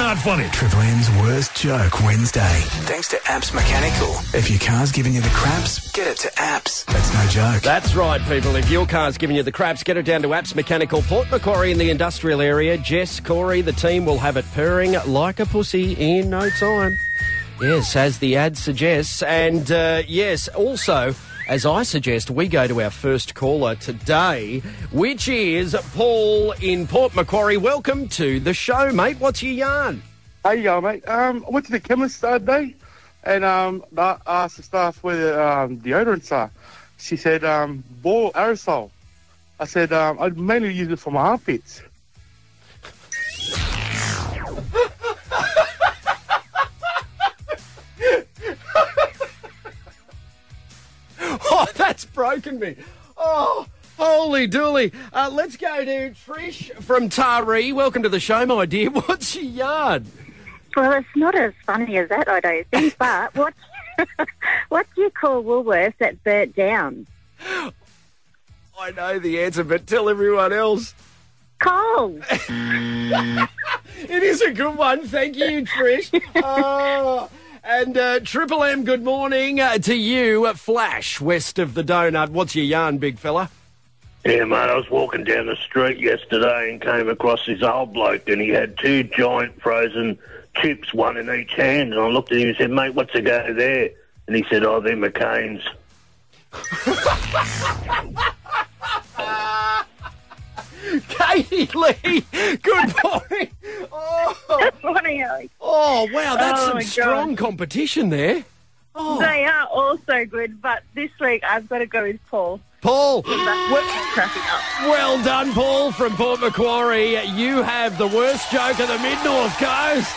not funny. Triple M's Worst Joke Wednesday. Thanks to Apps Mechanical. If your car's giving you the craps, get it to Apps. That's no joke. That's right, people. If your car's giving you the craps, get it down to Apps Mechanical Port Macquarie in the industrial area. Jess, Corey, the team will have it purring like a pussy in no time. Yes, as the ad suggests. And uh, yes, also, as I suggest, we go to our first caller today, which is Paul in Port Macquarie. Welcome to the show, mate. What's your yarn? You going, mate? Um, I went to the chemist the other day, and um, I asked the staff where the um, deodorants are. She said, um, ball aerosol. I said, um, I mainly use it for my armpits. That's broken me. Oh, holy dooly. Uh, let's go to Trish from Taree. Welcome to the show, my dear. What's your yarn? Well, it's not as funny as that, I don't think. But what what do you call Woolworths that burnt down? I know the answer, but tell everyone else. Coal. It is a good one. Thank you, Trish. Oh, and uh, Triple M, good morning uh, to you. Flash, west of the donut. What's your yarn, big fella? Yeah, mate, I was walking down the street yesterday and came across this old bloke and he had two giant frozen chips, one in each hand. And I looked at him and said, mate, what's the go there? And he said, oh, they're McCain's. Katie Lee, good morning. Oh, Morning, Alex. Oh wow, that's Oh, some strong competition there. Oh, They are all so good, but this week I've got to go with Paul. Paul, well, cracking up. well done, Paul from Port Macquarie. You have the worst joke of the Mid North Coast.